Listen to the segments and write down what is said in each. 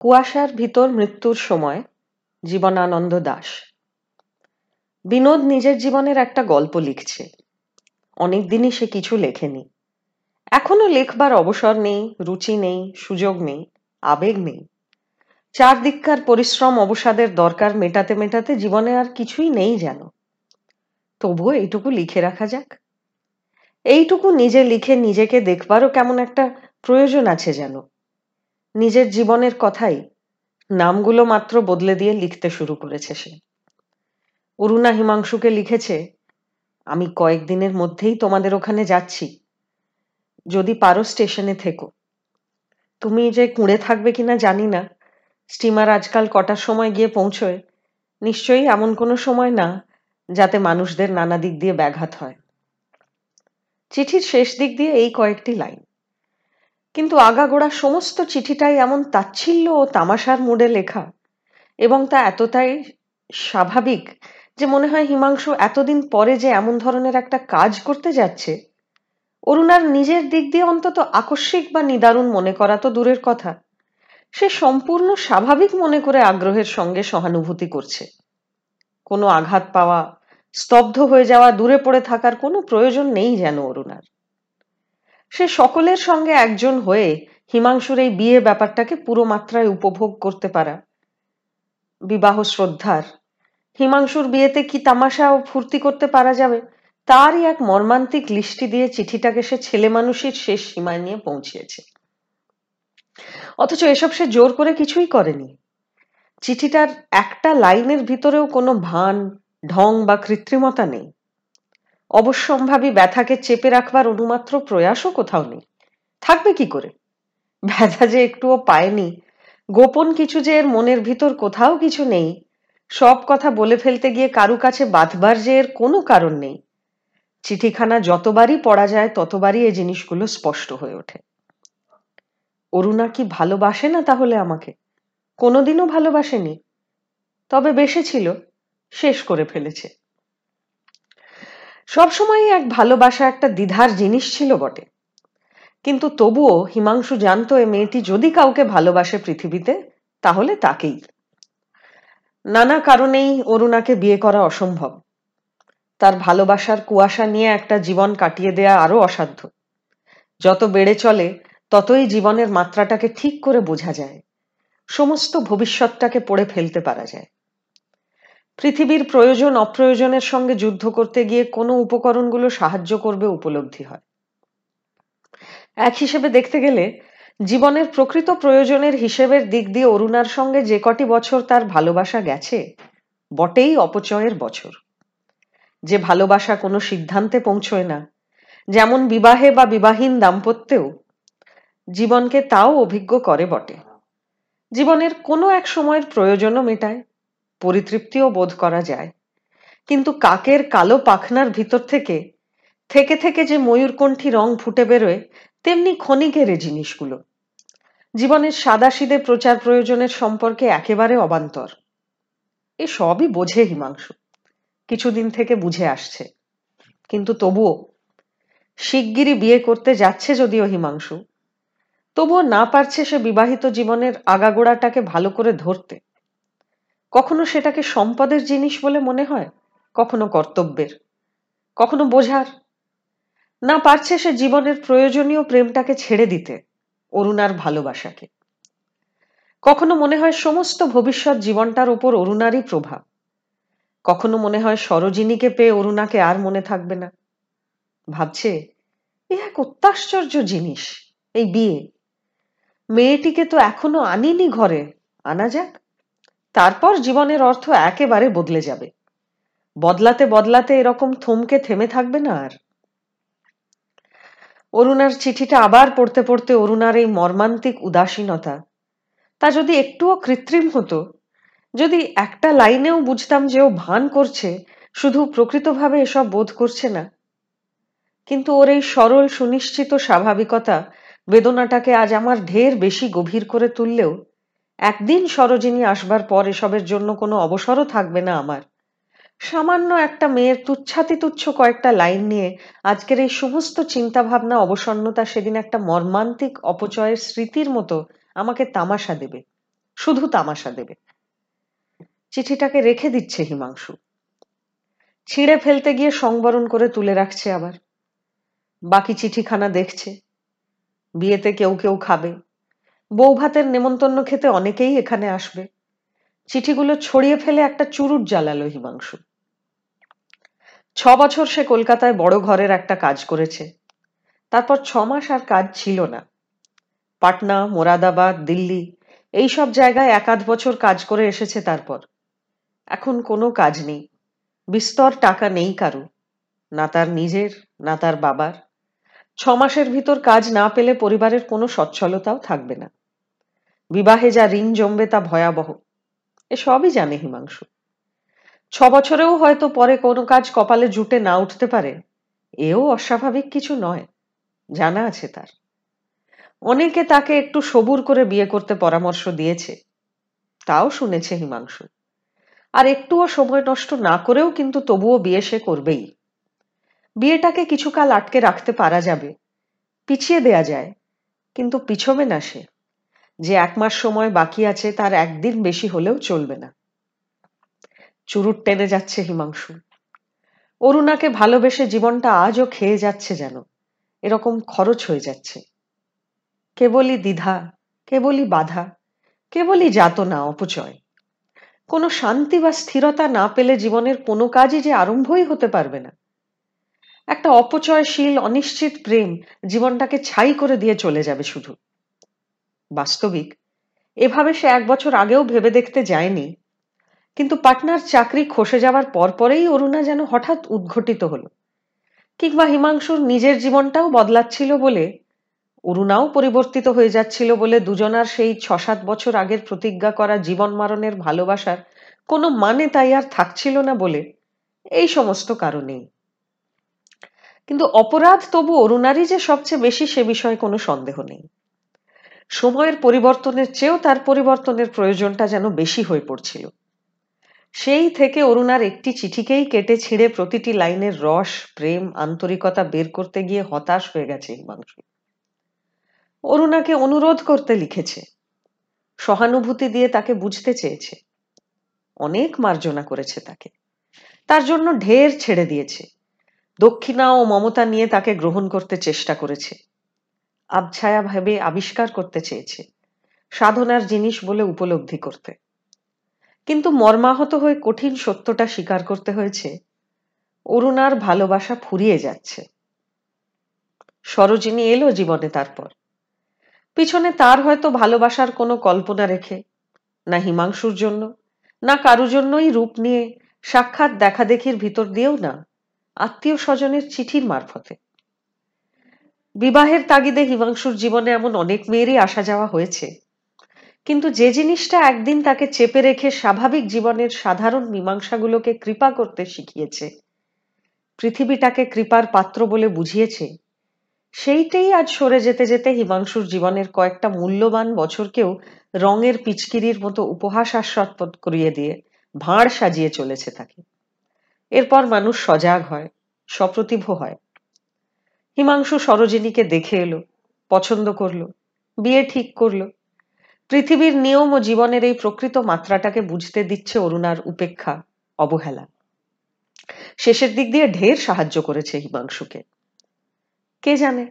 কুয়াশার ভিতর মৃত্যুর সময়, জীবনানন্দ দাস। বিনোদ নিজের জীবনের একটা গল্প লিখছে। অনেকদিনই সে কিছু লেখেনি। এখনও লেখবার অবসর নেই, রুচি নেই, সুযোগ নেই, আবেগ নেই। চারদিককার পরিশ্রম, অবসাদের দরকার মেটাতে মেটাতে জীবনে আর কিছুই নেই যেন। তবুও এইটুকু লিখে রাখা যাক। এইটুকু নিজে লিখে নিজেকে দেখবারও কেমন একটা প্রয়োজন আছে যেন। নিজের জীবনের কথাই নামগুলো মাত্র বদলে দিয়ে লিখতে শুরু করেছে সে। অরুণা হিমাংশুকে লিখেছে, আমি কয়েকদিনের মধ্যেই তোমাদের ওখানে যাচ্ছি। যদি পারো স্টেশনে থেকো। তুমি যে কুঁড়ে থাকবে কিনা জানি না। স্টিমার আজকাল কটার সময় গিয়ে পৌঁছয়? নিশ্চয়ই এমন কোনো সময় না যাতে মানুষদের নানা দিক দিয়ে ব্যাঘাত হয়। চিঠির শেষ দিক দিয়ে এই কয়েকটি লাইন। কিন্তু আগাগোড়া সমস্ত চিঠিটাই এমন তাচ্ছিল্য ও তামাশার মুডে লেখা। এবং তা এতটাই স্বাভাবিক যে মনে হয় হিমাংশু এতদিন পরে যে এমন ধরনের একটা কাজ করতে যাচ্ছে, অরুণার নিজের দিক দিয়ে অন্তত আকস্মিক বা নিদারুণ মনে করা তো দূরের কথা। সে সম্পূর্ণ স্বাভাবিক মনে করে আগ্রহের সঙ্গে সহানুভূতি করছে। কোনো আঘাত পাওয়া, স্তব্ধ হয়ে যাওয়া, দূরে পড়ে থাকার কোনো প্রয়োজন নেই যেন অরুণার। সে সকলের সঙ্গে একজন হয়ে হিমাংশুর এই বিয়ে ব্যাপারটাকে পুরো মাত্রায় উপভোগ করতে পারা। বিবাহ শ্রদ্ধার। হিমাংশুর বিয়েতে কি তামাশা ও ফুর্তি করতে পারা যাবে? তারই এক মর্মান্তিক লিস্টি দিয়ে চিঠিটাকে সে ছেলে মানুষের শেষ সীমায় নিয়ে পৌঁছিয়েছে। অথচ এসব সে জোর করে কিছুই করেনি। চিঠিটার একটা লাইনের ভিতরেও কোনো ভান, ঢং বা কৃত্রিমতা নেই। অবশ্যম্ভাবী ব্যথাকে চেপে রাখবার অনুমাত্র প্রয়াসও কোথাও নেই। থাকবে কি করে? ব্যথা যে একটুও পায়নি, গোপন কিছু যে এর মনের ভিতর কোথাও কিছু নেই, সব কথা বলে ফেলতে গিয়ে কারু কাছে বাঁধবার যে এর কোনো কারণ নেই। চিঠিখানা যতবারই পড়া যায়, ততবারই এই জিনিসগুলো স্পষ্ট হয়ে ওঠে। অরুণা কি ভালোবাসে না তাহলে আমাকে? কোনোদিনও ভালোবাসেনি। তবে বেসেছিল শেষ করে ফেলেছে। সবসময় এক ভালোবাসা একটা দ্বিধার জিনিস ছিল বটে। কিন্তু তবুও হিমাংশু জানতো এ মেয়েটি যদি কাউকে ভালোবাসে পৃথিবীতে, তাহলে তাকেই। নানা কারণেই অরুণাকে বিয়ে করা অসম্ভব। তার ভালোবাসার কুয়াশা নিয়ে একটা জীবন কাটিয়ে দেয়া আরও অসাধ্য। যত বেড়ে চলে, ততই জীবনের মাত্রাটাকে ঠিক করে বোঝা যায়। সমস্ত ভবিষ্যৎটাকে পড়ে ফেলতে পারা যায়। পৃথিবীর প্রয়োজন, অপ্রয়োজনের সঙ্গে যুদ্ধ করতে গিয়ে কোনো উপকরণগুলো সাহায্য করবে উপলব্ধি হয়। এক হিসেবে দেখতে গেলে, জীবনের প্রকৃত প্রয়োজনের হিসেবের দিক দিয়ে অরুণার সঙ্গে যে কটি বছর তার ভালোবাসা গেছে, বটেই অপচয়ের বছর। যে ভালোবাসা কোনো সিদ্ধান্তে পৌঁছয় না, যেমন বিবাহে বা বিবাহীন দাম্পত্যেও, জীবনকে তাও অভিজ্ঞ করে বটে। জীবনের কোনো এক সময়ের প্রয়োজনও মেটায়। পরিতৃপ্তিও বোধ করা যায়। কিন্তু কাকের কালো পাখনার ভিতর থেকে থেকে থেকে যে ময়ূরকণ্ঠী রং ফুটে বেরোয়, তেমনি ক্ষণিকের জিনিসগুলো। জীবনের সাদাসিদে প্রচার প্রয়োজনের সম্পর্কে একেবারে অবান্তর। এ সবই বোঝে হিমাংশু। কিছুদিন থেকে বুঝে আসছে। কিন্তু তবুও, শিগগিরই বিয়ে করতে যাচ্ছে যদিও হিমাংশু। তবুও না পারছে সে বিবাহিত জীবনের আগাগোড়াটাকে ভালো করে ধরতে। কখনো সেটাকে সম্পদের জিনিস বলে মনে হয়, কখনো কর্তব্যের। কখনো বোঝার। না পারছে সে জীবনের প্রয়োজনীয় প্রেমটাকে ছেড়ে দিতে, অরুণার ভালোবাসাকে। কখনো মনে হয় সমস্ত ভবিষ্যৎ জীবনটার উপর অরুণারই প্রভাব। কখনো মনে হয় সরোজিনীকে পেয়ে অরুণাকে আর মনে থাকবে না। ভাবছে, এ এক অত্যাশ্চর্য জিনিস, এই বিয়ে। মেয়েটিকে তো এখনও আনিনি ঘরে, আনা যাক। তারপর জীবনের অর্থ একেবারে বদলে যাবে। বদলাতে বদলাতে এরকম থমকে থেমে থাকবে না আর। অরুণার চিঠিটা আবার পড়তে পড়তে অরুণার এই মর্মান্তিক উদাসীনতা, তা যদি একটুও কৃত্রিম হতো, যদি একটা লাইনেও বুঝতাম যে ও ভান করছে, শুধু প্রকৃতভাবে এসব বোধ করছে না, কিন্তু ওর এই সরল, সুনিশ্চিত স্বাভাবিকতা, বেদনাটাকে আজ আমার ঢের বেশি গভীর করে তুললেও একদিন সরোজিনী আসবার পর এসবের জন্য কোনো অবসরও থাকবে না আমার। সামান্য একটা মেয়ের তুচ্ছাতি তুচ্ছ কয়েকটা লাইন নিয়ে আজকের এই সমস্ত চিন্তা ভাবনা অবসন্নতা সেদিন একটা মর্মান্তিক অপচয়ের স্মৃতির মতো আমাকে তামাশা দেবে, শুধু তামাশা দেবে। চিঠিটাকে রেখে দিচ্ছে হিমাংশু। ছিঁড়ে ফেলতে গিয়ে সংবরণ করে তুলে রাখছে আবার। বাকি চিঠিখানা দেখছে। বিয়েতে কেউ কেউ খাবে। বউ ভাতের নেমন্তন্ন খেতে অনেকেই এখানে আসবে। চিঠিগুলো ছড়িয়ে ফেলে একটা চুরুট জ্বালালো হিমাংশু। ছ বছর সে কলকাতায় বড় ঘরের একটা কাজ করেছে। তারপর ছ মাস আর কাজ ছিল না। পাটনা, মোরাদাবাদ, দিল্লি এই সব জায়গায় একাধ বছর কাজ করে এসেছে তারপর। এখন কোনো কাজ নেই। বিস্তর টাকা নেই কারও। না তার নিজের, না তার বাবার। ছ মাসের ভিতর কাজ না পেলে পরিবারের কোনো সচ্ছলতাও থাকবে না। বিবাহে যা ঋণ জমবে তা ভয়াবহ। এসবই জানে হিমাংশু। ছ বছরেও হয়তো পরে কোনো কাজ কপালে জুটে না উঠতে পারে, এও অস্বাভাবিক কিছু নয়, জানা আছে তার। অনেকে তাকে একটু সবুর করে বিয়ে করতে পরামর্শ দিয়েছে, তাও শুনেছে হিমাংশু। আর একটুও সময় নষ্ট না করেও কিন্তু তবুও বিয়ে সে করবেই। বিয়েটাকে কিছুকাল আটকে রাখতে পারা যাবে, পিছিয়ে দেয়া যায়, কিন্তু পিছবে না সে। যে এক মাস সময় বাকি আছে, তার একদিন বেশি হলেও চলবে না। চুরুট টেনে যাচ্ছে হিমাংশু। অরুণাকে ভালোবেসে জীবনটা আজও খেয়ে যাচ্ছে যেন। এরকম খরচ হয়ে যাচ্ছে। কেবলই দ্বিধা, কেবলই বাধা, কেবলই যাতনা, অপচয়। কোনো শান্তি বা স্থিরতা না পেলে জীবনের কোনো কাজই যে আরম্ভই হতে পারবে না। একটা অপচয়শীল, অনিশ্চিত প্রেম জীবনটাকে ছাই করে দিয়ে চলে যাবে শুধু। বাস্তবিক। এভাবে সে এক বছর আগেও ভেবে দেখতে যায়নি। কিন্তু পাটনার চাকরি খসে যাওয়ার পরপরেই অরুণা যেন হঠাৎ উদ্ঘটিত হলো। কিংবা হিমাংশুর নিজের জীবনটাও বদলাচ্ছিল বলে, অরুণাও পরিবর্তিত হয়ে যাচ্ছিল বলে দুজনার সেই ছ সাত বছর আগের প্রতিজ্ঞা করা জীবন মারণের ভালোবাসার কোনো মানে তাই আর থাকছিল না বলে এই সমস্ত কারণেই। কিন্তু অপরাধ তবু অরুণারই যে সবচেয়ে বেশি সে বিষয়ে কোনো সন্দেহ নেই। সময়ের পরিবর্তনের চেয়েও তার পরিবর্তনের প্রয়োজনটা যেন বেশি হয়ে পড়ছিল। সেই থেকে অরুণার একটি চিঠিকেই কেটে ছিঁড়ে প্রতিটি লাইনের রস, প্রেম, আন্তরিকতা বের করতে গিয়ে হতাশ হয়ে গেছে হিমাংশু। অরুণাকে অনুরোধ করতে লিখেছে। সহানুভূতি দিয়ে তাকে বুঝতে চেয়েছে। অনেক মার্জনা করেছে তাকে। তার জন্য ঢের ছেড়ে দিয়েছে। দক্ষিণা ও মমতা নিয়ে তাকে গ্রহণ করতে চেষ্টা করেছে। আবছায়া ভাবে আবিষ্কার করতে চেয়েছে। সাধনার জিনিস বলে উপলব্ধি করতে। কিন্তু মর্মাহত হয়ে কঠিন সত্যটা স্বীকার করতে হয়েছে। অরুণার ভালোবাসা ফুরিয়ে যাচ্ছে। সরোজিনী এলো জীবনে তারপর। পিছনে তার হয়তো ভালোবাসার কোনো কল্পনা রেখে, না হিমাংশুর জন্য, না কারও জন্যই রূপ নিয়ে সাক্ষাৎ দেখা দেখির ভিতর দিয়েও না, আত্মীয় স্বজনের চিঠির মারফতে। বিবাহের তাগিদে হিমাংশুর জীবনে এমন অনেক মেয়েরই আসা যাওয়া হয়েছে। কিন্তু যে জিনিসটা একদিন তাকে চেপে রেখে স্বাভাবিক জীবনের সাধারণ মীমাংসাগুলোকে কৃপা করতে শিখিয়েছে, পৃথিবীটাকে কৃপার পাত্র বলে বুঝিয়েছে, সেইটাই আজ সরে যেতে যেতে হিমাংশুর জীবনের কয়েকটা মূল্যবান বছরকেও রঙের পিচকিরির মতো উপহাস আস্বাদ করিয়ে দিয়ে ভাঁড় সাজিয়ে চলেছে তাকে। এরপর মানুষ সজাগ হয়, সপ্রতিভ হয়। হিমাংশু সরোজিনীকে দেখে এলো, পছন্দ করল, বিয়ে ঠিক করল। পৃথিবীর নিয়ম ও জীবনের এই প্রকৃত মাত্রাটাকে বুঝতে দিচ্ছে অরুণার উপেক্ষা, অবহেলা। শেষের দিক দিয়ে ঢের সাহায্য করেছে হিমাংশুকে। কে জানে?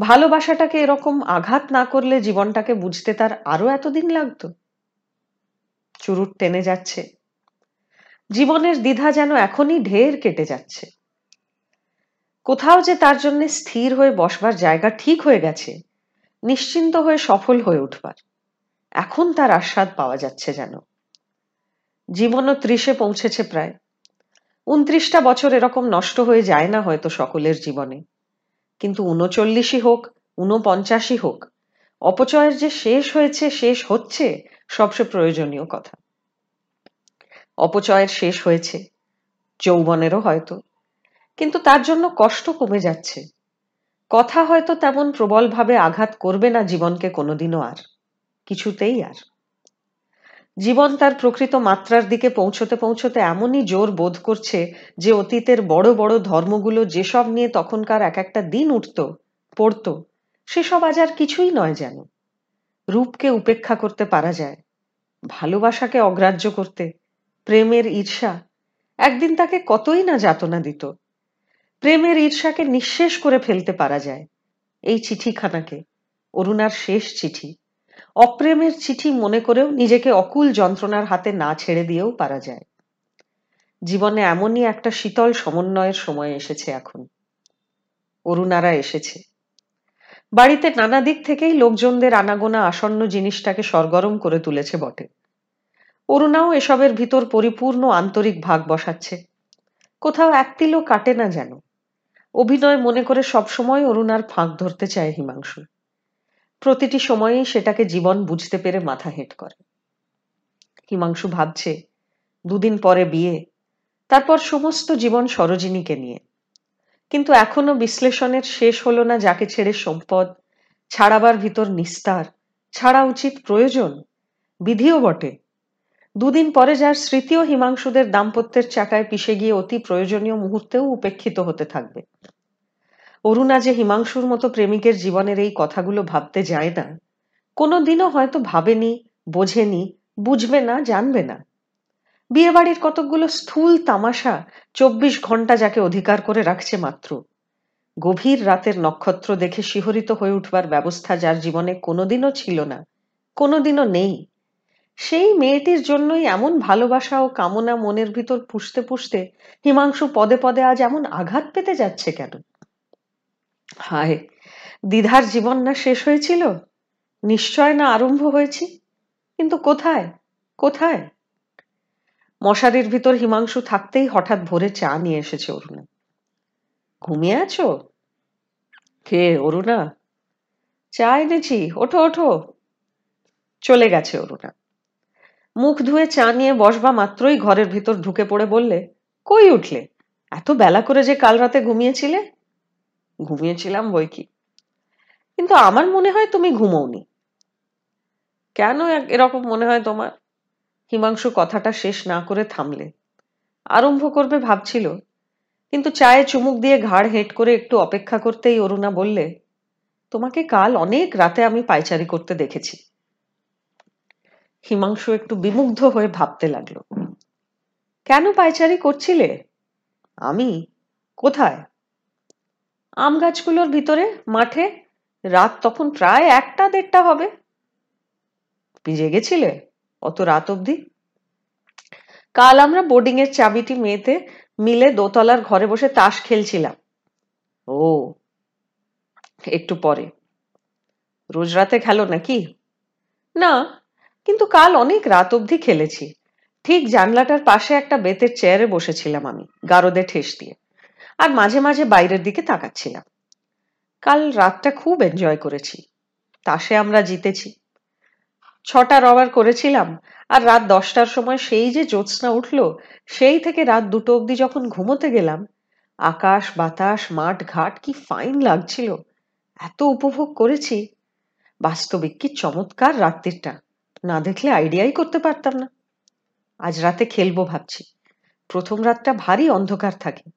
ভালোবাসাটাকে এরকম আঘাত না করলে জীবনটাকে বুঝতে তার আরও এতদিন লাগতো। চুরুট টেনে যাচ্ছে। জীবনের দ্বিধা যেন এখনই ঢের কেটে যাচ্ছে। কোথাও যে তার জন্য স্থির হয়ে বসবার জায়গা ঠিক হয়ে গেছে, নিশ্চিন্ত হয়ে সফল হয়ে উঠবার। এখন তার আস্বাদ পাওয়া যাচ্ছে যেন। জীবনও ত্রিশে পৌঁছেছে প্রায়। উনত্রিশটা বছর এরকম নষ্ট হয়ে যায় না হয়তো সকলের জীবনে। কিন্তু উনচল্লিশই হোক, উনপঞ্চাশই হোক, অপচয়ের যে শেষ হয়েছে, শেষ হচ্ছে, সবচেয়ে প্রয়োজনীয় কথা। অপচয়ের শেষ হয়েছে, যৌবনেরও হয়তো। কিন্তু তার জন্য কষ্ট কমে যাচ্ছে। কথা হয়তো তেমন প্রবলভাবে আঘাত করবে না জীবনকে কোনোদিনও আর, কিছুতেই আর। জীবন তার প্রকৃত মাত্রার দিকে পৌঁছতে পৌঁছতে এমনই জোর বোধ করছে যে অতীতের বড় বড় ধর্মগুলো যেসব নিয়ে তখনকার এক একটা দিন উঠত, পড়ত, সেসব আজ আর কিছুই নয় যেন। রূপকে উপেক্ষা করতে পারা যায়, ভালোবাসাকে অগ্রাহ্য করতে, প্রেমের ঈর্ষা, একদিন তাকে কতই না যাতনা দিত। প্রেমের ঈর্ষাকে নিঃশেষ করে ফেলতে পারা যায়। এই চিঠিখানাকে, অরুণার শেষ চিঠি, অপ্রেমের চিঠি মনে করেও নিজেকে অকুল যন্ত্রণার হাতে না ছেড়ে দিয়েও পারা যায়। জীবনে এমনই একটা শীতল সমন্বয়ের সময় এসেছে এখন। অরুণারা এসেছে। বাড়িতে নানা দিক থেকেই লোকজনদের আনাগোনা আসন্ন জিনিসটাকে সরগরম করে তুলেছে বটে। অরুণাও এসবের ভিতর পরিপূর্ণ আন্তরিক ভাগ বসাচ্ছে। কোথাও একতিলও কাটে না যেন। অভিনয় মনে করে সবসময় অরুণার ফাঁক ধরতে চায় হিমাংশু। প্রতিটি সময়েই সেটাকে জীবন বুঝতে পেরে মাথা হেঁট করে। হিমাংশু ভাবছে, দুদিন পরে বিয়ে, তারপর সমস্ত জীবন সরোজিনীকে নিয়ে। কিন্তু এখনও বিশ্লেষণের শেষ হলো না যাকে ছেড়ে সম্পদ, ছাড়াবার ভিতর নিস্তার, ছাড়া উচিত প্রয়োজন, বিধিও বটে। দুদিন পরে যার স্মৃতিও হিমাংশুদের দাম্পত্যের চাকায় পিষে গিয়ে অতি প্রয়োজনীয় মুহূর্তেও উপেক্ষিত হতে থাকবে। অরুণা যে হিমাংশুর মতো প্রেমিকের জীবনের এই কথাগুলো ভাবতে যায় না, কোনোদিনও হয়তো ভাবেনি, বোঝেনি, বুঝবে না, জানবে না। বিয়েবাড়ির কতকগুলো স্থূল তামাশা চব্বিশ ঘণ্টা যাকে অধিকার করে রাখছে মাত্র। গভীর রাতের নক্ষত্র দেখে শিহরিত হয়ে উঠবার ব্যবস্থা যার জীবনে কোনোদিনও ছিল না, কোনোদিনও নেই। সেই মেয়েটির জন্যই এমন ভালোবাসা ও কামনা মনের ভিতর পুষতে পুষতে হিমাংশু পদে পদে আজ এমন আঘাত পেতে যাচ্ছে কেন? হায়, দ্বিধার জীবন না শেষ হয়েছিল? নিশ্চয় না আরম্ভ হয়েছি? কিন্তু কোথায়? কোথায়? মশারির ভিতর হিমাংশু থাকতেই হঠাৎ ভোরে চা নিয়ে এসেছে অরুণা। ঘুমিয়ে আছো? কে অরুণা? চা এনেছি, ওঠো ওঠো। চলে গেছে অরুণা। মুখ ধুয়ে চা নিয়ে বসবা মাত্রই ঘরের ভিতর ঢুকে পড়ে বললে, কই উঠলে? এত বেলা করে যে কাল রাতে ঘুমিয়েছিলে? ঘুমিয়েছিলাম, বই কি? কিন্তু আমার মনে হয় তুমি ঘুমোনি কেন এরকম মনে হয় তোমার? হিমাংশু কথাটা শেষ না করে থামলে। আরম্ভ করবে ভাবছিল, কিন্তু চায়ে চুমুক দিয়ে ঘাড় হেঁট করে একটু অপেক্ষা করতেই অরুণা বললে, তোমাকে কাল অনেক রাতে আমি পাইচারি করতে দেখেছি। হিমাংশু একটু বিমুগ্ধ হয়ে ভাবতে লাগল। কেন পাইচারি করছিলে? আমি? কোথায়? আম গাছগুলোর ভিতরে, মাঠে, রাত তখন প্রায় একটা দেড়টা হবে। তুমি জেগেছিলে অত রাত অবধি? কাল আমরা বোর্ডিং এর চাবিটি মেয়েতে মিলে দোতলার ঘরে বসে তাস খেলছিলাম। ও, একটু পরে। রোজ রাতে খেলো নাকি? না কিন্তু কাল অনেক রাত অবধি খেলেছি। ঠিক জানলাটার পাশে একটা বেতের চেয়ারে বসেছিলাম আমি, গারদে ঠেস দিয়ে। আর মাঝে মাঝে বাইরের দিকে তাকাচ্ছিলাম। কাল রাতটা খুব এনজয় করেছি। তাসে আমরা জিতেছি। ছটা রবার করেছিলাম, আর রাত দশটার সময় সেই যে জ্যোৎস্না উঠল, সেই থেকে রাত দুটো অবধি যখন ঘুমোতে গেলাম, আকাশ, বাতাস, মাঠ, ঘাট কি ফাইন লাগছিল। এত উপভোগ করেছি। বাস্তবিক কি চমৎকার রাত্রিটা। না দেখলে আইডিয়াই করতে পারতাম না। আজ রাতে খেলব ভাবছি। প্রথম রাতটা ভারী অন্ধকার থাকে।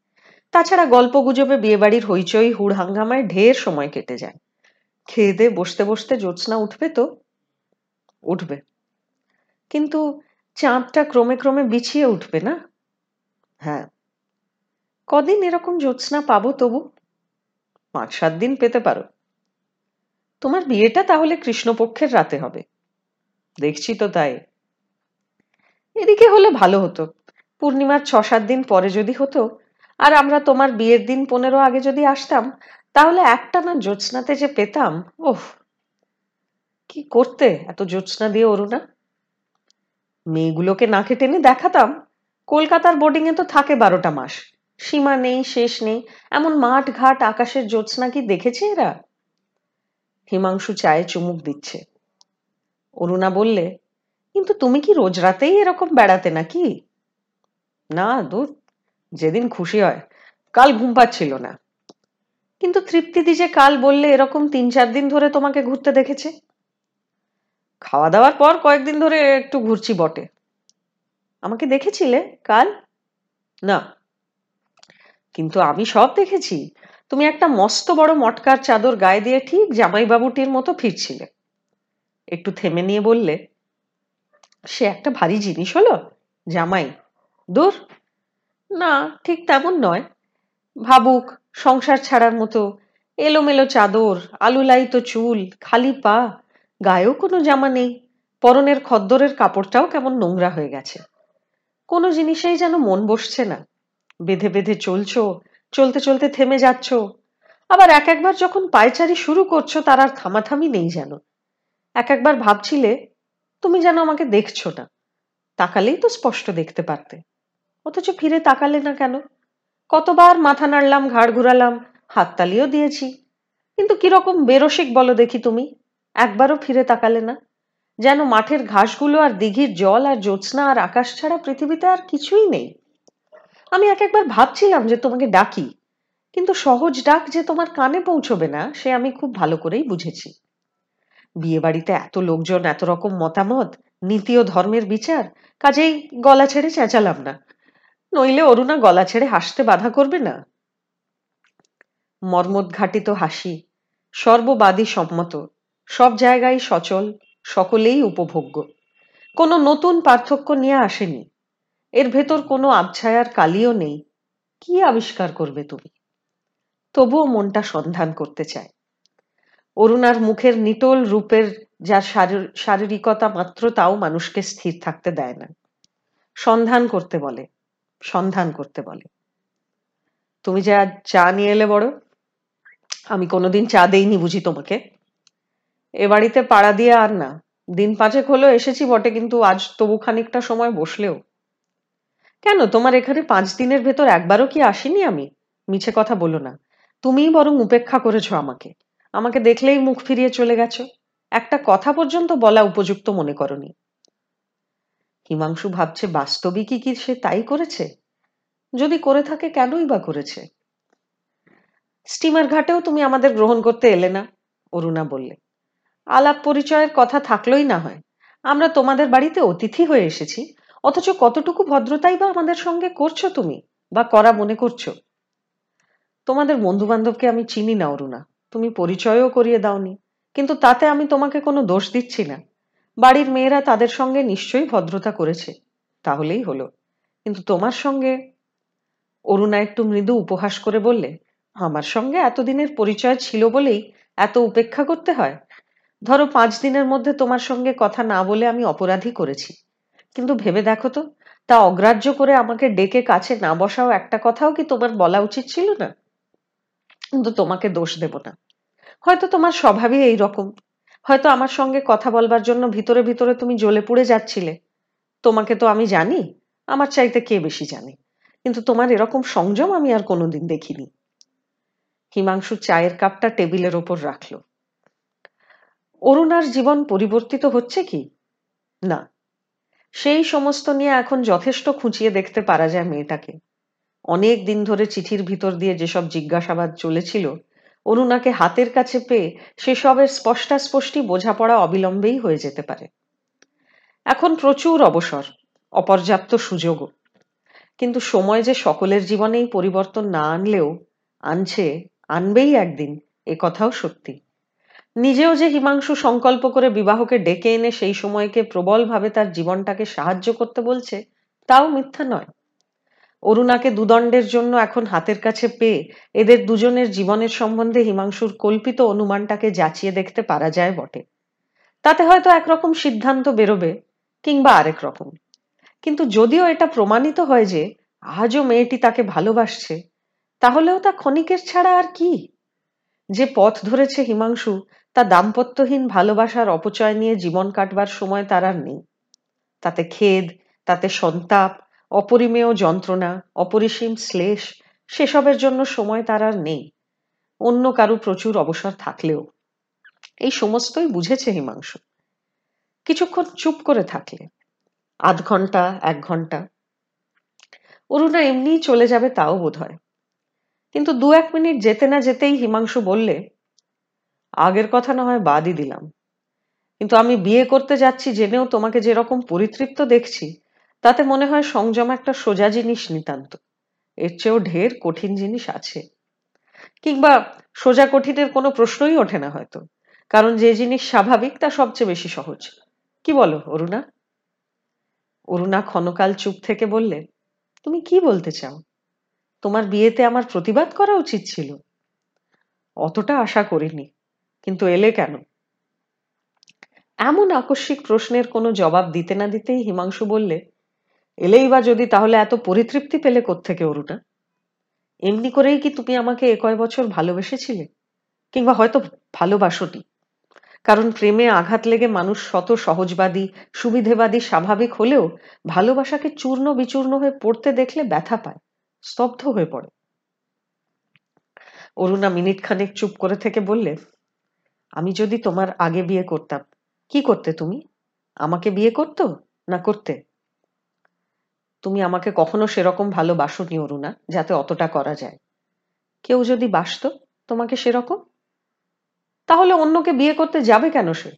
তাছাড়া গল্প গুজবে বিয়েবাড়ির হইচই হুড় হাঙ্গামায় ঢের সময় কেটে যায়। খেয়ে বসতে বসতে জ্যোৎস্না উঠবে তো? উঠবে। কিন্তু চাঁদটা ক্রমে ক্রমে বিছিয়ে উঠবে না? হ্যাঁ। কদিন এরকম জ্যোৎস্না পাবো তবু? পাঁচ সাত দিন পেতে পারো। তোমার বিয়েটা তাহলে কৃষ্ণপক্ষের রাতে হবে। দেখছি তো তাই। এদিকে হলে ভালো হতো। পূর্ণিমার ছ সাত দিন পরে যদি হতো, আর আমরা তোমার বিয়ের দিন পনেরো আগে যদি আসতাম, তাহলে একটা না জ্যোৎস্নাতে যে পেতাম, ওহ! কি করতে এত জ্যোৎস্না দিয়ে অরুণা? মেয়েগুলোকে নাকে টেনে দেখাতাম, কলকাতার বোর্ডিং এ তো থাকে বারোটা মাস। সীমা নেই, শেষ নেই, এমন মাঠ ঘাট আকাশের জ্যোৎস্না কি দেখেছে এরা? হিমাংশু চায়ে চুমুক দিচ্ছে। অরুণা বললে, কিন্তু তুমি কি রোজ রাতেই এরকম বেড়াতে নাকি? না দূর, যেদিন খুশি হয়। কাল ঘুম পাচ্ছিল না। কিন্তু তৃপ্তিদি যে কাল বললে এরকম তিন চার দিন ধরে তোমাকে ঘুরতে দেখেছে। খাওয়া দাওয়ার পর কয়েকদিন ধরে একটু ঘুরছি বটে। আমাকে দেখেছিলে কাল? না। কিন্তু আমি সব দেখেছি। তুমি একটা মস্ত বড় মটকার চাদর গায়ে দিয়ে ঠিক জামাইবাবুটির মতো ফিরছিলে। একটু থেমে নিয়ে বললে, সে একটা ভারী জিনিস হলো, জামাই। দূর? না, ঠিক তেমন নয়। ভাবুক, সংসার ছাড়ার মতো এলোমেলো চাদর, আলুলাইতো চুল, খালি পা, গায়েও কোনো জামা নেই। পরনের খদ্দরের কাপড়টাও কেমন নোংরা হয়ে গেছে। কোনো জিনিসেই যেন মন বসছে না। বেঁধে বেঁধে চলছো, চলতে চলতে থেমে যাচ্ছ। আবার এক একবার যখন পায়চারি শুরু করছ, তার আর থামাথামি নেই যেন। এক একবার ভাবছিলে, তুমি যেন আমাকে দেখছ না তাকালেই তো স্পষ্ট দেখতে পারতে। অথচ ফিরে তাকালে না কেন? কতবার মাথা নাড়লাম, ঘাড় ঘুরালাম হাততালিও দিয়েছি। কিন্তু কীরকম বেরসিক বলো দেখি তুমি, একবারও ফিরে তাকালে না। যেন মাঠের ঘাসগুলো আর দিঘির জল আর জ্যোৎস্না আর আকাশ ছাড়া পৃথিবীতে আর কিছুই নেই। আমি এক একবার ভাবছিলাম যে তোমাকে ডাকি, কিন্তু সহজ ডাক যে তোমার কানে পৌঁছবে না, সে আমি খুব ভালো করেই বুঝেছি। বিয়ে বাড়িতে এত লোকজন, এত রকম মতামত, নীতি ও ধর্মের বিচার, কাজেই গলা ছেড়ে চেঁচালাম না। নইলে অরুণা গলা ছেড়ে হাসতে বাধা করবে না। মর্মোদ্ঘাটিত হাসি, সর্ববাদী সম্মত, সব জায়গায় সচল, সকলেই উপভোগ্য। কোনো নতুন পার্থক্য নিয়ে আসেনি। এর ভেতর কোনো আবছায়ার কালিও নেই। কি আবিষ্কার করবে তুমি? তবুও মনটা সন্ধান করতে চায়। অরুণার মুখের নিটোল রূপের যার শারীরিকতা মাত্র তাও মানুষকে স্থির থাকতে দেয় না। সন্ধান করতে বলে, সন্ধান করতে বলে। তুমি যে আজ চা নিয়ে এলে বড়, আমি কোনোদিন চা দেইনি বুঝি তোমাকে। এ বাড়িতে পাড়া দিয়ে আর না, দিন পাঁচেক হলো এসেছি বটে, কিন্তু আজ তবু খানিকটা সময় বসলেও। কেন, তোমার এখানে পাঁচ দিনের ভেতর একবারও কি আসিনি আমি? মিছে কথা বলো না। তুমিই বরং উপেক্ষা করেছ আমাকে। আমাকে দেখলেই মুখ ফিরিয়ে চলে গেছ। একটা কথা পর্যন্ত বলা উপযুক্ত মনে করনি। হিমাংশু ভাবছে, বাস্তবিকই কি সে তাই করেছে? যদি করে থাকে, কেনই বা করেছে? স্টিমার ঘাটেও তুমি আমাদের গ্রহণ করতে এলে না, অরুণা বললে। আলাপ পরিচয়ের কথা থাকলোই না হয়। আমরা তোমাদের বাড়িতে অতিথি হয়ে এসেছি। অথচ কতটুকু ভদ্রতাই বা আমাদের সঙ্গে করছ তুমি, বা করা মনে করছ? তোমাদের বন্ধু বান্ধবকে আমি চিনি না, অরুণা। তুমি পরিচয়ও করিয়ে দাওনি, কিন্তু তাতে আমি তোমাকে কোনো দোষ দিচ্ছি না। বাড়ির মেয়েরা তাদের সঙ্গে নিশ্চয়ই ভদ্রতা করেছে, তাহলেই হলো। কিন্তু তোমার সঙ্গে? অরুণা একটু মৃদু উপহাস করে বললে, আমার সঙ্গে এতদিনের পরিচয় ছিল বলেই এত উপেক্ষা করতে হয়? ধরো পাঁচ দিনের মধ্যে তোমার সঙ্গে কথা না বলে আমি অপরাধী করেছি। কিন্তু ভেবে দেখো তো, তা অগ্রাহ্য করে আমাকে ডেকে কাছে না বসাও একটা কথাও কি তোমার বলা উচিত ছিল না? কিন্তু তোমাকে দোষ দেব না। হয়তো তোমার স্বভাবই এই রকম। হয়তো আমার সঙ্গে কথা বলবার জন্য ভিতরে ভিতরে তুমি জ্বলে পুড়ে যাচ্ছিলে। তোমাকে তো আমি জানি, আমার চাইতে কে বেশি জানে। কিন্তু তোমার এরকম সংযম আমি আর কোনোদিন দেখিনি। হিমাংশু চায়ের কাপটা টেবিলের ওপর রাখল। অরুণার জীবন পরিবর্তিত হচ্ছে কি? না। সেই সমস্ত নিয়ে এখন যথেষ্ট খুঁচিয়ে দেখতে পারা যায় মেয়েটাকে। অনেক দিন ধরে চিঠির ভিতর দিয়ে যেসব জিজ্ঞাসাবাদ চলেছিল অরুণাকে হাতের কাছে পেয়ে সেসবের স্পষ্টাস্পষ্টি বোঝাপড়া অবিলম্বেই হয়ে যেতে পারে। এখন প্রচুর অবসর, অপর্যাপ্ত সুযোগও। কিন্তু সময় যে সকলের জীবনেই পরিবর্তন না আনলেও আনছে, আনবেই একদিন, এ কথাও সত্যি। নিজেও যে হিমাংশু সংকল্প করে বিবাহকে ডেকে এনে সেই সময়কে প্রবলভাবে তার জীবনটাকে সাহায্য করতে বলছে, তাও মিথ্যা নয়। অরুণাকে দুদণ্ডের জন্য এখন হাতের কাছে পেয়ে এদের দুজনের জীবনের সম্বন্ধে হিমাংশুর কল্পিত অনুমানটাকে যাচিয়ে দেখতে পারা যায় বটে। তাতে হয়তো একরকম সিদ্ধান্ত বেরোবে কিংবা আরেক রকম। কিন্তু যদিও এটা প্রমাণিত হয় যে আজও মেয়েটি তাকে ভালোবাসছে, তাহলেও তা ক্ষণিকের ছাড়া আর কি? যে পথ ধরেছে হিমাংশু তা দাম্পত্যহীন ভালোবাসার অপচয় নিয়ে জীবন কাটবার সময় তার আর নেই। তাতে খেদ, তাতে সন্তাপ অপরিমেয় যন্ত্রণা, অপরিসীম শ্লেষ, সেসবের জন্য সময় তার আর নেই। অন্য কারও প্রচুর অবসর থাকলেও। এই সমস্তই বুঝেছে হিমাংশু। কিছুক্ষণ চুপ করে থাকলে। আধ ঘণ্টা, এক ঘণ্টা। অরুণা এমনিই চলে যাবে তাও বোধ হয় কিন্তু দু এক মিনিট যেতে না যেতেই হিমাংশু বললে, আগের কথা না হয় বাদই দিলাম। কিন্তু আমি বিয়ে করতে যাচ্ছি জেনেও তোমাকে যেরকম পরিতৃপ্ত দেখছি তাতে মনে হয় সংযম একটা সোজা জিনিস নিতান্ত। এর চেয়েও ঢের কঠিন জিনিস আছে। কিংবা সোজা কঠিনের কোনো প্রশ্নই ওঠে না হয়তো। কারণ যে জিনিস স্বাভাবিক, তা সবচেয়ে বেশি সহজ। কি বলো, অরুণা? অরুণা ক্ষণকাল চুপ থেকে বললে, তুমি কি বলতে চাও? তোমার বিয়েতে আমার প্রতিবাদ করা উচিত ছিল? অতটা আশা করিনি। কিন্তু এলে কেন? এমন আকস্মিক প্রশ্নের কোনো জবাব দিতে না দিতেই হিমাংশু বললে এলেই বা যদি তাহলে এত পরিতৃপ্তি পেলে কোত্থেকে অরুণা এমনি করেই কি তুমি আমাকে এ কয় বছর ভালোবেসেছিলে? কিংবা হয়তো ভালোবাসোটি কারণ প্রেমে আঘাত লেগে মানুষ শত সহজবাদী, সুবিধেবাদী, স্বাভাবিক হলেও ভালোবাসাকে চূর্ণ বিচূর্ণ হয়ে পড়তে দেখলে ব্যথা পায়, স্তব্ধ হয়ে পড়ে। অরুণা মিনিট খানেক চুপ করে থেকে বললে, আমি যদি তোমার আগে বিয়ে করতাম, কি করতে তুমি? আমাকে বিয়ে করতো না করতে? তুমি আমাকে কখনো সেরকম ভালোবাসনি, অরুণা, যাতে অতটা করা যায়। কেউ যদি বাসত, তোমাকে সেরকম? তাহলে অন্যকে বিয়ে করতে যাবে কেন সে?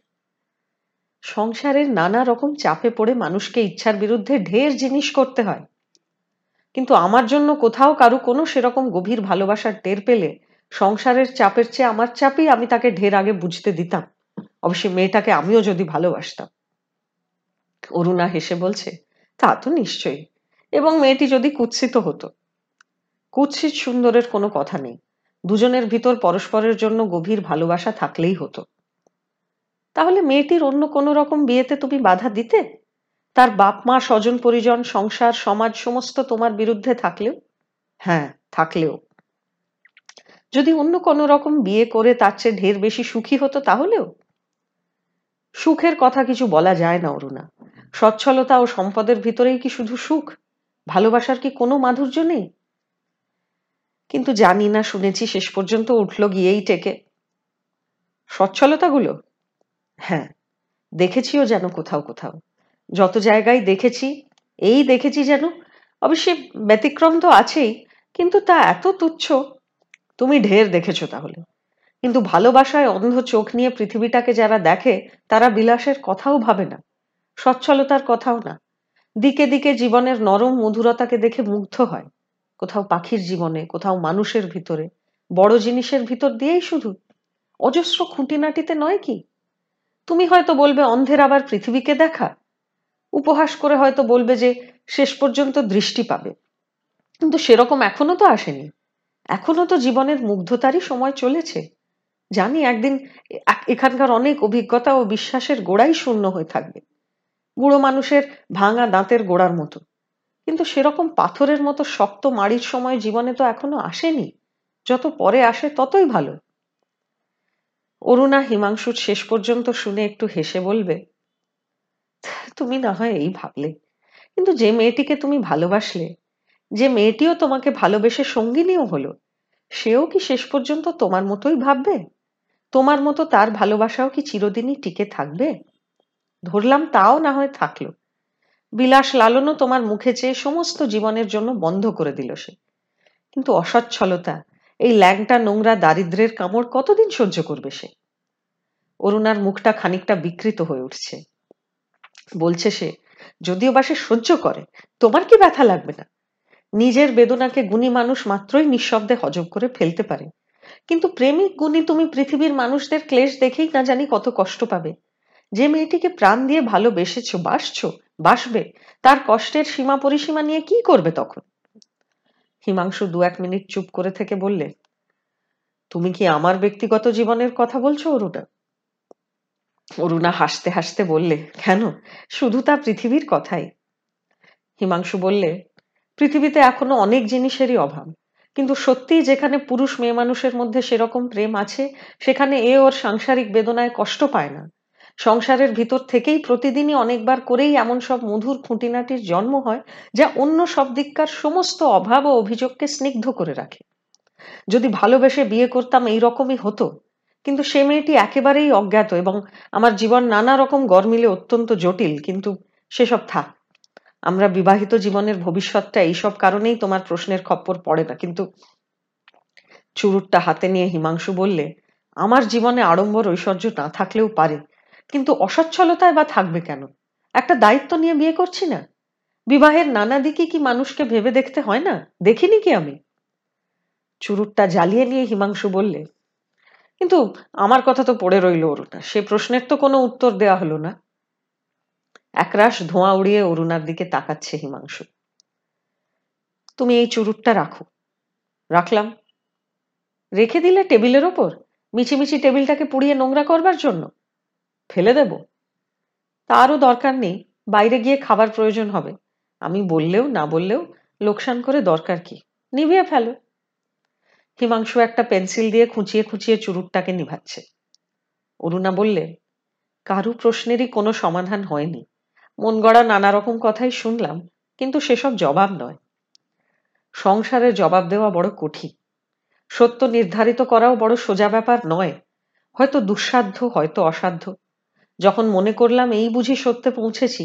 সংসারের নানা রকম চাপে পড়ে মানুষকে ইচ্ছার বিরুদ্ধে ঢের জিনিস করতে হয়। কিন্তু আমার জন্য কোথাও কারু কোনো সেরকম গভীর ভালোবাসার টের পেলে সংসারের চাপের চেয়ে আমার চাপই আমি তাকে ঢের আগে বুঝতে দিতাম। অবশ্যই মেয়েটাকে আমিও যদি ভালোবাসতাম। অরুণা হেসে বলছে, তা তো নিশ্চয়ই। এবং মেয়েটি যদি কুৎসিত হতো। কুৎসিত সুন্দরের কোনো কথা নেই। দুজনের ভিতর পরস্পরের জন্য গভীর ভালোবাসা থাকলেই হতো। তাহলে মেয়েটির অন্য কোনো রকম বিয়েতে তুমি বাধা দিতে? তার বাপ, মা, স্বজন, পরিজন, সংসার, সমাজ সমস্ত তোমার বিরুদ্ধে থাকলেও? হ্যাঁ থাকলেও। যদি অন্য কোনো রকম বিয়ে করে তার চেয়ে ঢের বেশি সুখী হতো তাহলেও? সুখের কথা কিছু বলা যায় না, অরুণা। সচ্ছলতা ও সম্পদের ভিতরেই কি শুধু সুখ? ভালোবাসার কি কোনো মাধুর্য নেই? কিন্তু জানি না, শুনেছি, শেষ পর্যন্ত উঠল গিয়েই টেকে। সচ্ছলতাগুলো? হ্যাঁ দেখেছিও যেন কোথাও কোথাও। যত জায়গায় দেখেছি, এই দেখেছি যেন। অবশ্যই ব্যতিক্রম তো আছেই, কিন্তু তা এত তুচ্ছ। তুমি ঢের দেখেছ তাহলে। কিন্তু ভালোবাসায় অন্ধ চোখ নিয়ে পৃথিবীটাকে যারা দেখে, তারা বিলাসের কথাও ভাবে না। সচ্ছলতার কথাও না। দিকে দিকে জীবনের নরম মধুরতাকে দেখে মুগ্ধ হয়। কোথাও পাখির জীবনে, কোথাও মানুষের ভিতরে। বড় জিনিসের ভিতর দিয়েই শুধু। অজস্র খুঁটিনাটিতে নয় কি? তুমি হয়তো বলবে, অন্ধের আবার পৃথিবীকে দেখা? উপহাস করে হয়তো বলবে যে, শেষ পর্যন্ত দৃষ্টি পাবে। কিন্তু সেরকম এখনও তো আসেনি। এখনও তো জীবনের মুগ্ধতারই সময় চলেছে। জানি একদিন এখানকার অনেক অভিজ্ঞতা ও বিশ্বাসের গোড়াই শূন্য হয়ে থাকবে। বুড়ো মানুষের ভাঙা দাঁতের গোড়ার মতো। কিন্তু সেরকম পাথরের মতো শক্ত মাড়ির সময় জীবনে তো এখনও আসেনি। যত পরে আসে ততই ভালো। অরুণা হিমাংশুর শেষ পর্যন্ত শুনে একটু হেসে বলবে, তুমি না হয় এই ভাবলে। কিন্তু যে মেয়েটিকে তুমি ভালোবাসলে, যে মেয়েটিও তোমাকে ভালোবেসে সঙ্গিনীও হলো, সেও কি শেষ পর্যন্ত তোমার মতোই ভাববে? তোমার মতো তার ভালোবাসাও কি চিরদিনই টিকে থাকবে? ধরলাম তাও না হয় থাকল। বিলাস লালনও তোমার মুখে চেয়ে সমস্ত জীবনের জন্য বন্ধ করে দিল সে। কিন্তু অসচ্ছলতা, এই ল্যাংটা নোংরা দারিদ্রের কামড় কতদিন সহ্য করবে সে? অরুণার মুখটা খানিকটা বিকৃত হয়ে উঠছে। বলছে সে, যদিও বা সে সহ্য করে, তোমার কি ব্যথা লাগবে না? নিজের বেদনাকে গুণী মানুষ মাত্রই নিঃশব্দে হজম করে ফেলতে পারে। কিন্তু প্রেমিক গুণী তুমি পৃথিবীর মানুষদের ক্লেশ দেখেই না জানি কত কষ্ট পাবে। যে মেয়েটিকে প্রাণ দিয়ে ভালোবেসেছ, বাসছ, বাসবে, তার কষ্টের সীমা পরিসীমা নিয়ে কি করবে তখন? হিমাংশু দু এক মিনিট চুপ করে থেকে বললে, তুমি কি আমার ব্যক্তিগত জীবনের কথা বলছো, অরুণা? অরুণা হাসতে হাসতে বললে, কেন? শুধু তা পৃথিবীর কথাই। হিমাংশু বললে, পৃথিবীতে এখনও অনেক জিনিসেরই অভাব, কিন্তু সত্যিই যেখানে পুরুষ মেয়ে মানুষের মধ্যে সেরকম প্রেম আছে, সেখানে এ ওর সাংসারিক বেদনায় কষ্ট পায় না। সংসারের ভিতর থেকেই প্রতিদিনই অনেকবার করেই এমন সব মধুর খুঁটিনাটির জন্ম হয়, যা অন্য সব দিককার সমস্ত অভাব ও অভিযোগকে স্নিগ্ধ করে রাখে। যদি ভালোবেসে বিয়ে করতাম এই রকমই হতো, কিন্তু সে মেয়েটি একেবারেই অজ্ঞাত এবং আমার জীবন নানা রকম গরমিলে অত্যন্ত জটিল, কিন্তু সেসব থাক। আমরা বিবাহিত জীবনের ভবিষ্যৎটা এইসব কারণেই তোমার প্রশ্নের খপ্পর পড়ে না, কিন্তু চুরুটটা হাতে নিয়ে হিমাংশু বললে, আমার জীবনে আড়ম্বর ঐশ্বর্য না থাকলেও পারে কিন্তু অসচ্ছলতায় বা থাকবে কেন? একটা দায়িত্ব নিয়ে বিয়ে করছি না? বিবাহের নানা দিকে কি মানুষকে ভেবে দেখতে হয় না? দেখিনি কি আমি? চুরুটটা জ্বালিয়ে নিয়ে হিমাংশু বললে, কিন্তু আমার কথা তো পড়ে রইল অরুণা, সে প্রশ্নের তো কোনো উত্তর দেওয়া হলো না। একরাশ ধোঁয়া উড়িয়ে অরুণার দিকে তাকাচ্ছে হিমাংশু। তুমি এই চুরুটটা রাখো। রাখলাম। রেখে দিলে টেবিলের ওপর? মিছিমিছি টেবিলটাকে পুড়িয়ে নোংরা করবার জন্য? ফেলে দেব? তারও দরকার নেই। বাইরে গিয়ে খাবার প্রয়োজন হবে। আমি বললেও, না বললেও লোকসান করে দরকার কি? নিভিয়ে ফেলো। হিমাংশু একটা পেন্সিল দিয়ে খুঁচিয়ে খুঁচিয়ে চুরুটটাকে নিভাচ্ছে। অরুণা বললে কারু প্রশ্নেরই কোনো সমাধান হয়নি। মন গড়া নানা রকম কথাই শুনলাম, কিন্তু সেসব জবাব নয়। সংসারের জবাব দেওয়া বড় কঠিন। সত্য নির্ধারিত করাও বড় সোজা ব্যাপার নয়। হয়তো দুঃসাধ্য, হয়তো অসাধ্য। যখন মনে করলাম এই বুঝি সত্যে পৌঁছেছি,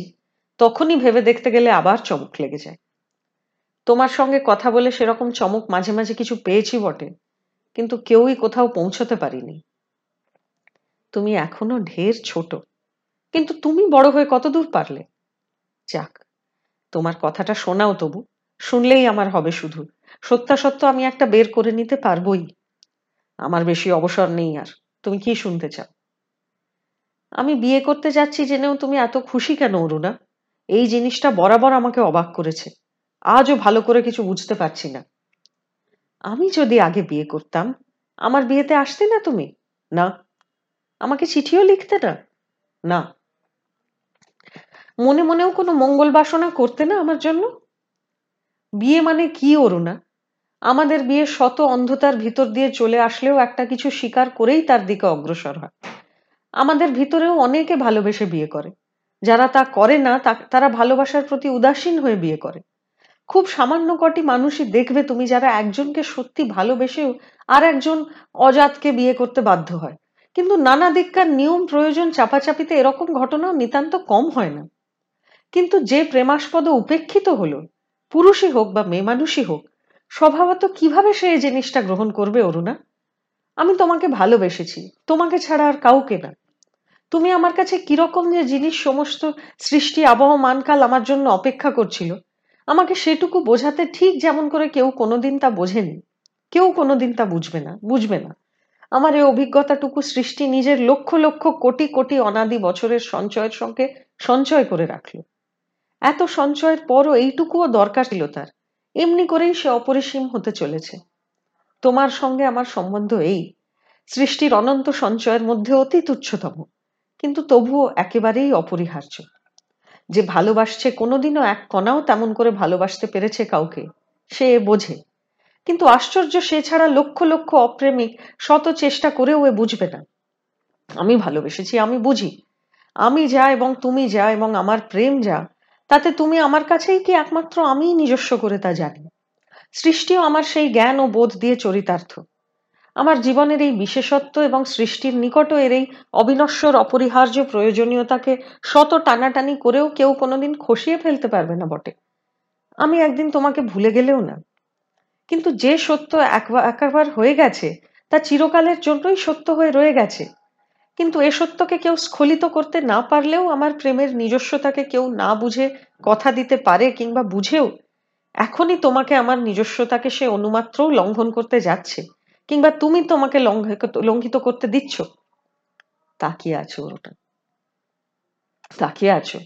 তখনই ভেবে দেখতে গেলে আবার চমক লেগে যায়। তোমার সঙ্গে কথা বলে সেরকম চমক মাঝে মাঝে কিছু পেয়েছি বটে, কিন্তু কেউই কোথাও পৌঁছতে পারিনি। তুমি এখনও ঢের ছোট, কিন্তু তুমি বড় হয়ে কত দূর পারলে? যাক, তোমার কথাটা শোনাও তবু, শুনলেই আমার হবে শুধু। সত্যাসত্য আমি একটা বের করে নিতে পারবই। আমার বেশি অবসর নেই আর, তুমি কি শুনতে চাও? আমি বিয়ে করতে যাচ্ছি জেনেও তুমি এত খুশি কেন, অরুণা? এই জিনিসটা বরাবর আমাকে অবাক করেছে। আজও ভালো করে কিছু বুঝতে পারছি না। আমি যদি আগে বিয়ে করতাম, আমার বিয়েতে আসতে না তুমি? না। আমাকে চিঠিও লিখতে না? না। মনে মনেও কোনো মঙ্গল বাসনা করতে না আমার জন্য? বিয়ে মানে কি, অরুণা? আমাদের বিয়ে শত অন্ধতার ভিতর দিয়ে চলে আসলেও একটা কিছু স্বীকার করেই তার দিকে অগ্রসর হয়। আমাদের ভিতরেও অনেকে ভালোবেসে বিয়ে করে। যারা তা করে না তারা ভালোবাসার প্রতি উদাসীন হয়ে বিয়ে করে। খুব সামান্য কটি মানুষই দেখবে তুমি যারা একজনকে সত্যি ভালোবেসেও আর একজন অজাতকে বিয়ে করতে বাধ্য হয়। কিন্তু নানা দিককার নিয়ম, প্রয়োজন, চাপাচাপিতে এরকম ঘটনাও নিতান্ত কম হয় না। কিন্তু যে প্রেমাস্পদ উপেক্ষিত হলো, পুরুষই হোক বা মেয়ে মানুষই হোক, স্বভাবত কীভাবে সে এই জিনিসটা গ্রহণ করবে অরুণা? আমি তোমাকে ভালোবেসেছি। তোমাকে ছাড়া আর কাউকে না। তুমি আমার কাছে কীরকম যে জিনিস সমস্ত সৃষ্টি আবহমানকাল আমার জন্য অপেক্ষা করছিল, আমাকে সেটুকু বোঝাতে ঠিক যেমন করে কেউ কোনোদিন তা বোঝেনি। কেউ কোনোদিন তা বুঝবে না বুঝবে না। আমার এই অভিজ্ঞতাটুকু সৃষ্টি নিজের লক্ষ লক্ষ কোটি কোটি অনাদি বছরের সঞ্চয়ের সঙ্গে সঞ্চয় করে রাখল। এত সঞ্চয়ের পরও এইটুকুও দরকার ছিল তার। এমনি করেই সে অপরিসীম হতে চলেছে। তোমার সঙ্গে আমার সম্বন্ধ এই। সৃষ্টির অনন্ত সঞ্চয়ের মধ্যে অতি তুচ্ছতম। কিন্তু তবুও একেবারেই অপরিহার্য। যে ভালোবাসছে কোনোদিনও এক কণাও তেমন করে ভালোবাসতে পেরেছে কাউকে, সে বোঝে। কিন্তু আশ্চর্য সে ছাড়া লক্ষ লক্ষ অপ্রেমিক শত চেষ্টা করেও এ বুঝবে না। আমি ভালোবেসেছি, আমি বুঝি। আমি যা এবং তুমি যা এবং আমার প্রেম যা, তাতে তুমি আমার কাছেই কি একমাত্র আমিই নিজস্ব করে তা জানি। সৃষ্টিও আমার সেই জ্ঞান ও বোধ দিয়ে চরিতার্থ। আমার জীবনের এই বিশেষত্ব এবং সৃষ্টির নিকটও এর এই অবিনশ্বর অপরিহার্য প্রয়োজনীয়তাকে শত টানাটানি করেও কেউ কোনোদিন খসিয়ে ফেলতে পারবে না বটে। আমি একদিন তোমাকে ভুলে গেলেও না। কিন্তু যে সত্য একবার হয়ে গেছে, তা চিরকালের জন্যই সত্য হয়ে রয়ে গেছে। কিন্তু এ সত্যকে কেউ স্খলিত করতে না পারলেও আমার প্রেমের নিজস্বতাকে কেউ না বুঝে কথা দিতে পারে কিংবা বুঝেও, এখনই তোমাকে আমার নিজস্বতাকে সে অনুমাত্রও লঙ্ঘন করতে যাচ্ছে। কিংবা তুমি তোমাকে লঙ্ঘিত করতে দিচ্ছ? তাকিয়ে আছো ওটা। তাকিয়ে আছো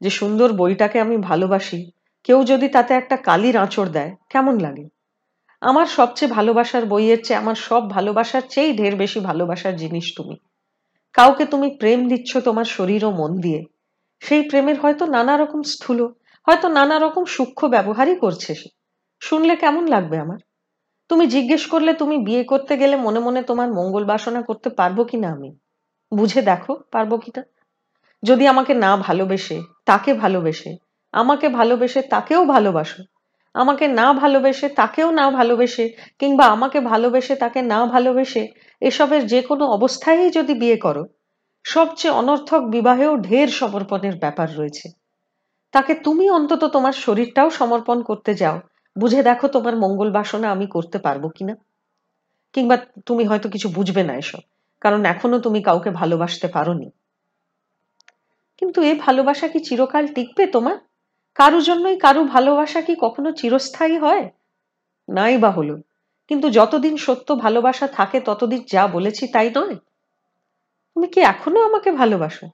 যে সুন্দর বইটাকে আমি ভালোবাসি। কেউ যদি তাতে একটা কালির আঁচড় দেয়, কেমন লাগে? আমার সবচেয়ে ভালোবাসার বইয়ের চেয়ে, আমার সব ভালোবাসার চেয়েই ঢের বেশি ভালোবাসার জিনিস তুমি। কাউকে তুমি প্রেম দিচ্ছ তোমার শরীর ও মন দিয়ে। সেই প্রেমের হয়তো নানা রকম স্থূল, হয়তো নানা রকম সূক্ষ্ম ব্যবহারই করছে সে। শুনলে কেমন লাগবে আমার? তুমি জিজ্ঞেস করলে তুমি বিয়ে করতে গেলে মনে মনে তোমার মঙ্গল বাসনা করতে পারব কিনা আমি? বুঝে দেখো, পারব কিনা? যদি আমাকে না ভালোবেসে, তাকে ভালোবেসে, আমাকে ভালোবেসে তাকেও ভালোবাসো, আমাকে না ভালোবেসে তাকেও না ভালোবেসে, কিংবা আমাকে ভালোবেসে তাকে না ভালোবেসে এসবের যে কোনো অবস্থায় যদি বিয়ে করো, সবচেয়ে অনর্থক বিবাহেও ঢের সমর্পণের ব্যাপার রয়েছে। তাকে তুমি অন্তত তোমার শরীরটাও সমর্পণ করতে যাও বুঝে দেখো তোমার মঙ্গল বাসনা আমি করতে পারব কিনা? কিংবা তুমি হয়তো কিছু বুঝবে না এসব, কারণ এখনও তুমি কাউকে ভালোবাসতে পারোনি। কিন্তু এ ভালোবাসা কি চিরকাল টিকবে তোমার? কারও জন্যই কারও ভালোবাসা কি কখনো চিরস্থায়ী হয়? নাই বা হলো। কিন্তু যতদিন সত্য ভালোবাসা থাকে, ততদিন যা বলেছি তাই নয়। তুমি কি এখনও আমাকে ভালোবাসো?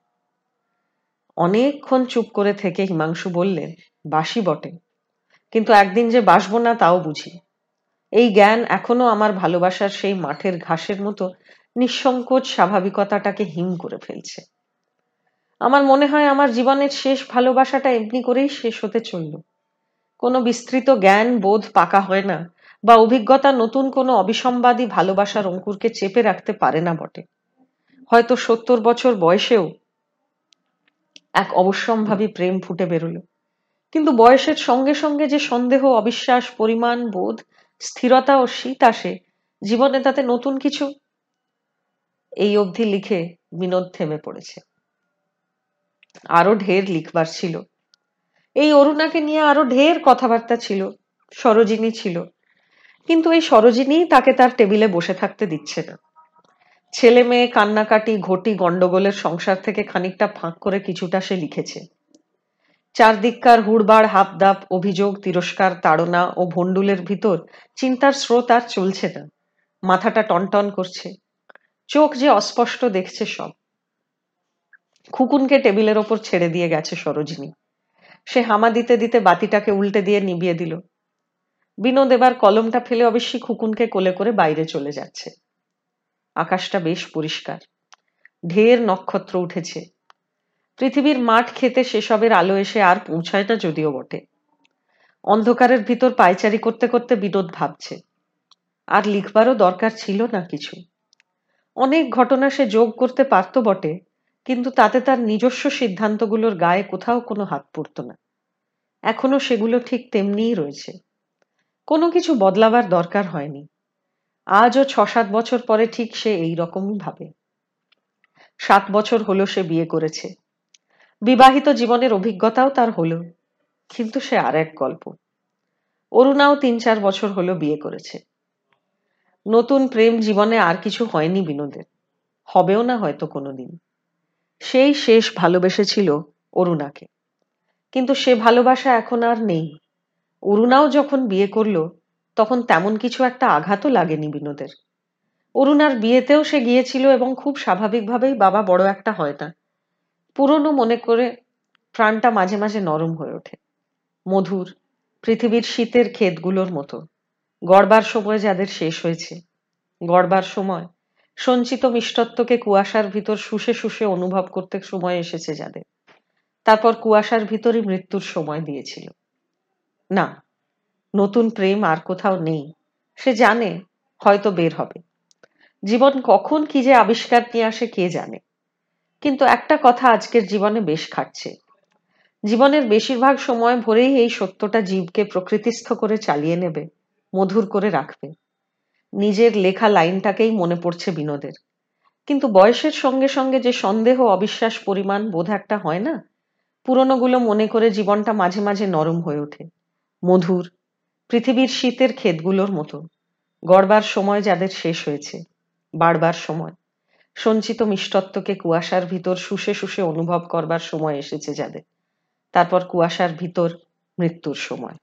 অনেকক্ষণ চুপ করে থেকে হিমাংশু বললেন বাসি বটে। কিন্তু একদিন যে বাসবো না তাও বুঝি। এই জ্ঞান এখনও আমার ভালোবাসার সেই মাঠের ঘাসের মতো নিঃসংকোচ স্বাভাবিকতাটাকে হিম করে ফেলছে। আমার মনে হয় আমার জীবনের শেষ ভালোবাসাটা এমনি করেই শেষ হতে চলল। কোনো বিস্তৃত জ্ঞান বোধ পাকা হয় না বা অভিজ্ঞতা নতুন কোনো অবিসম্বাদী ভালোবাসার অঙ্কুরকে চেপে রাখতে পারে না বটে। হয়তো সত্তর বছর বয়সেও এক অবশ্যম্ভাবী প্রেম ফুটে বেরোলো। কিন্তু বয়সের সঙ্গে সঙ্গে যে সন্দেহ, অবিশ্বাস, পরিমাণ, বোধ, স্থিরতা ও শীত আসে, জীবনে তাতে নতুন কিছু? এই অবধি লিখে বিনোদ থেমে পড়েছে। আরও ঢের লিখবার ছিল। এই অরুণাকে নিয়ে আরও ঢের কথাবার্তা ছিল, সরোজিনী ছিল। কিন্তু এই সরোজিনী তাকে তার টেবিলে বসে থাকতে দিচ্ছে না। ছেলে মেয়ে, কান্নাকাটি, ঘটি গন্ডগোলের সংসার থেকে খানিকটা ফাঁক করে কিছুটা সে লিখেছে। চারদিককার হুড়বাড় হাপদাপ অভিযোগ, তিরস্কার, তাড়না ও ভণ্ডুলের ভিতর চিন্তার স্রোত আর চলছে না। মাথাটা টনটন করছে। চোখ যে অস্পষ্ট দেখছে সব। খুকুনকে টেবিলের ওপর ছেড়ে দিয়ে গেছে সরোজিনী। সে হামা দিতে দিতে বাতিটাকে উল্টে দিয়ে নিবিয়ে দিল। বিনোদ এবার কলমটা ফেলে অবশ্যই খুকুনকে কোলে করে বাইরে চলে যাচ্ছে। আকাশটা বেশ পরিষ্কার। ঢের নক্ষত্র উঠেছে। পৃথিবীর মাঠ খেতে সেসবের আলো এসে আর পৌঁছায় না যদিও বটে। অন্ধকারের ভিতর পায়চারি করতে করতে বিনোদ ভাবছে। আর লিখবারও দরকার ছিল না কিছু। অনেক ঘটনা সে যোগ করতে পারত বটে, কিন্তু তাতে তার নিজস্ব সিদ্ধান্তগুলোর গায়ে কোথাও কোনো হাত পড়ত না। এখনও সেগুলো ঠিক তেমনিই রয়েছে। কোনো কিছু বদলাবার দরকার হয়নি। আজও ছ সাত বছর পরে ঠিক সে এই রকমই ভাবে। সাত বছর হলো সে বিয়ে করেছে। বিবাহিত জীবনের অভিজ্ঞতাও তার হলো, কিন্তু সে আর এক গল্প। অরুণাও তিন চার বছর হলো বিয়ে করেছে। নতুন প্রেম জীবনে আর কিছু হয়নি বিনোদের, হবেও না হয়তো কোনোদিন। সেই শেষ ভালোবেসেছিল অরুণাকে। কিন্তু সে ভালোবাসা এখন আর নেই। অরুণাও যখন বিয়ে করল, তখন তেমন কিছু একটা আঘাতও লাগেনি বিনোদের। অরুণার বিয়েতেও সে গিয়েছিল এবং খুব স্বাভাবিকভাবেই বাবা বড় একটা হয় না। পুরনো মনে করে প্রাণটা মাঝে মাঝে নরম হয়ে ওঠে। মধুর, পৃথিবীর শীতের ক্ষেতগুলোর মতো। গড়বার সময় যাদের শেষ হয়েছে। গড়বার সময় সঞ্চিত মিষ্টত্বকে কুয়াশার ভিতর শুষে শুষে অনুভব করতে সময় এসেছে যাদের। তারপর কুয়াশার ভিতরই মৃত্যুর সময় দিয়েছিল। না, নতুন প্রেম আর কোথাও নেই। সে জানে, হয়তো বের হবে। জীবন কখন কি যে আবিষ্কার নিয়ে আসে কে জানে। কিন্তু একটা কথা আজকের জীবনে বেশ খাটছে। জীবনের বেশিরভাগ সময় ভরেই এই সত্যটা জীবকে প্রকৃতিস্থ করে চালিয়ে নেবে, মধুর করে রাখবে। নিজের লেখা লাইনটাকেই মনে পড়ছে বিনোদের। কিন্তু বয়সের সঙ্গে সঙ্গে যে সন্দেহ, অবিশ্বাস পরিমাণ বোধ একটা হয় না, পুরনোগুলো মনে করে জীবনটা মাঝে মাঝে নরম হয়ে ওঠে। মধুর, পৃথিবীর শীতের ক্ষেতগুলোর মতো। গড়বার সময় যাদের শেষ হয়েছে, বাড়বার সময়। সঞ্চিত মিষ্টত্বকে কুয়াশার ভিতর শুষে শুষে অনুভব করবার সময় এসেছে যাদের। তারপর কুয়াশার ভিতর মৃত্যুর সময়।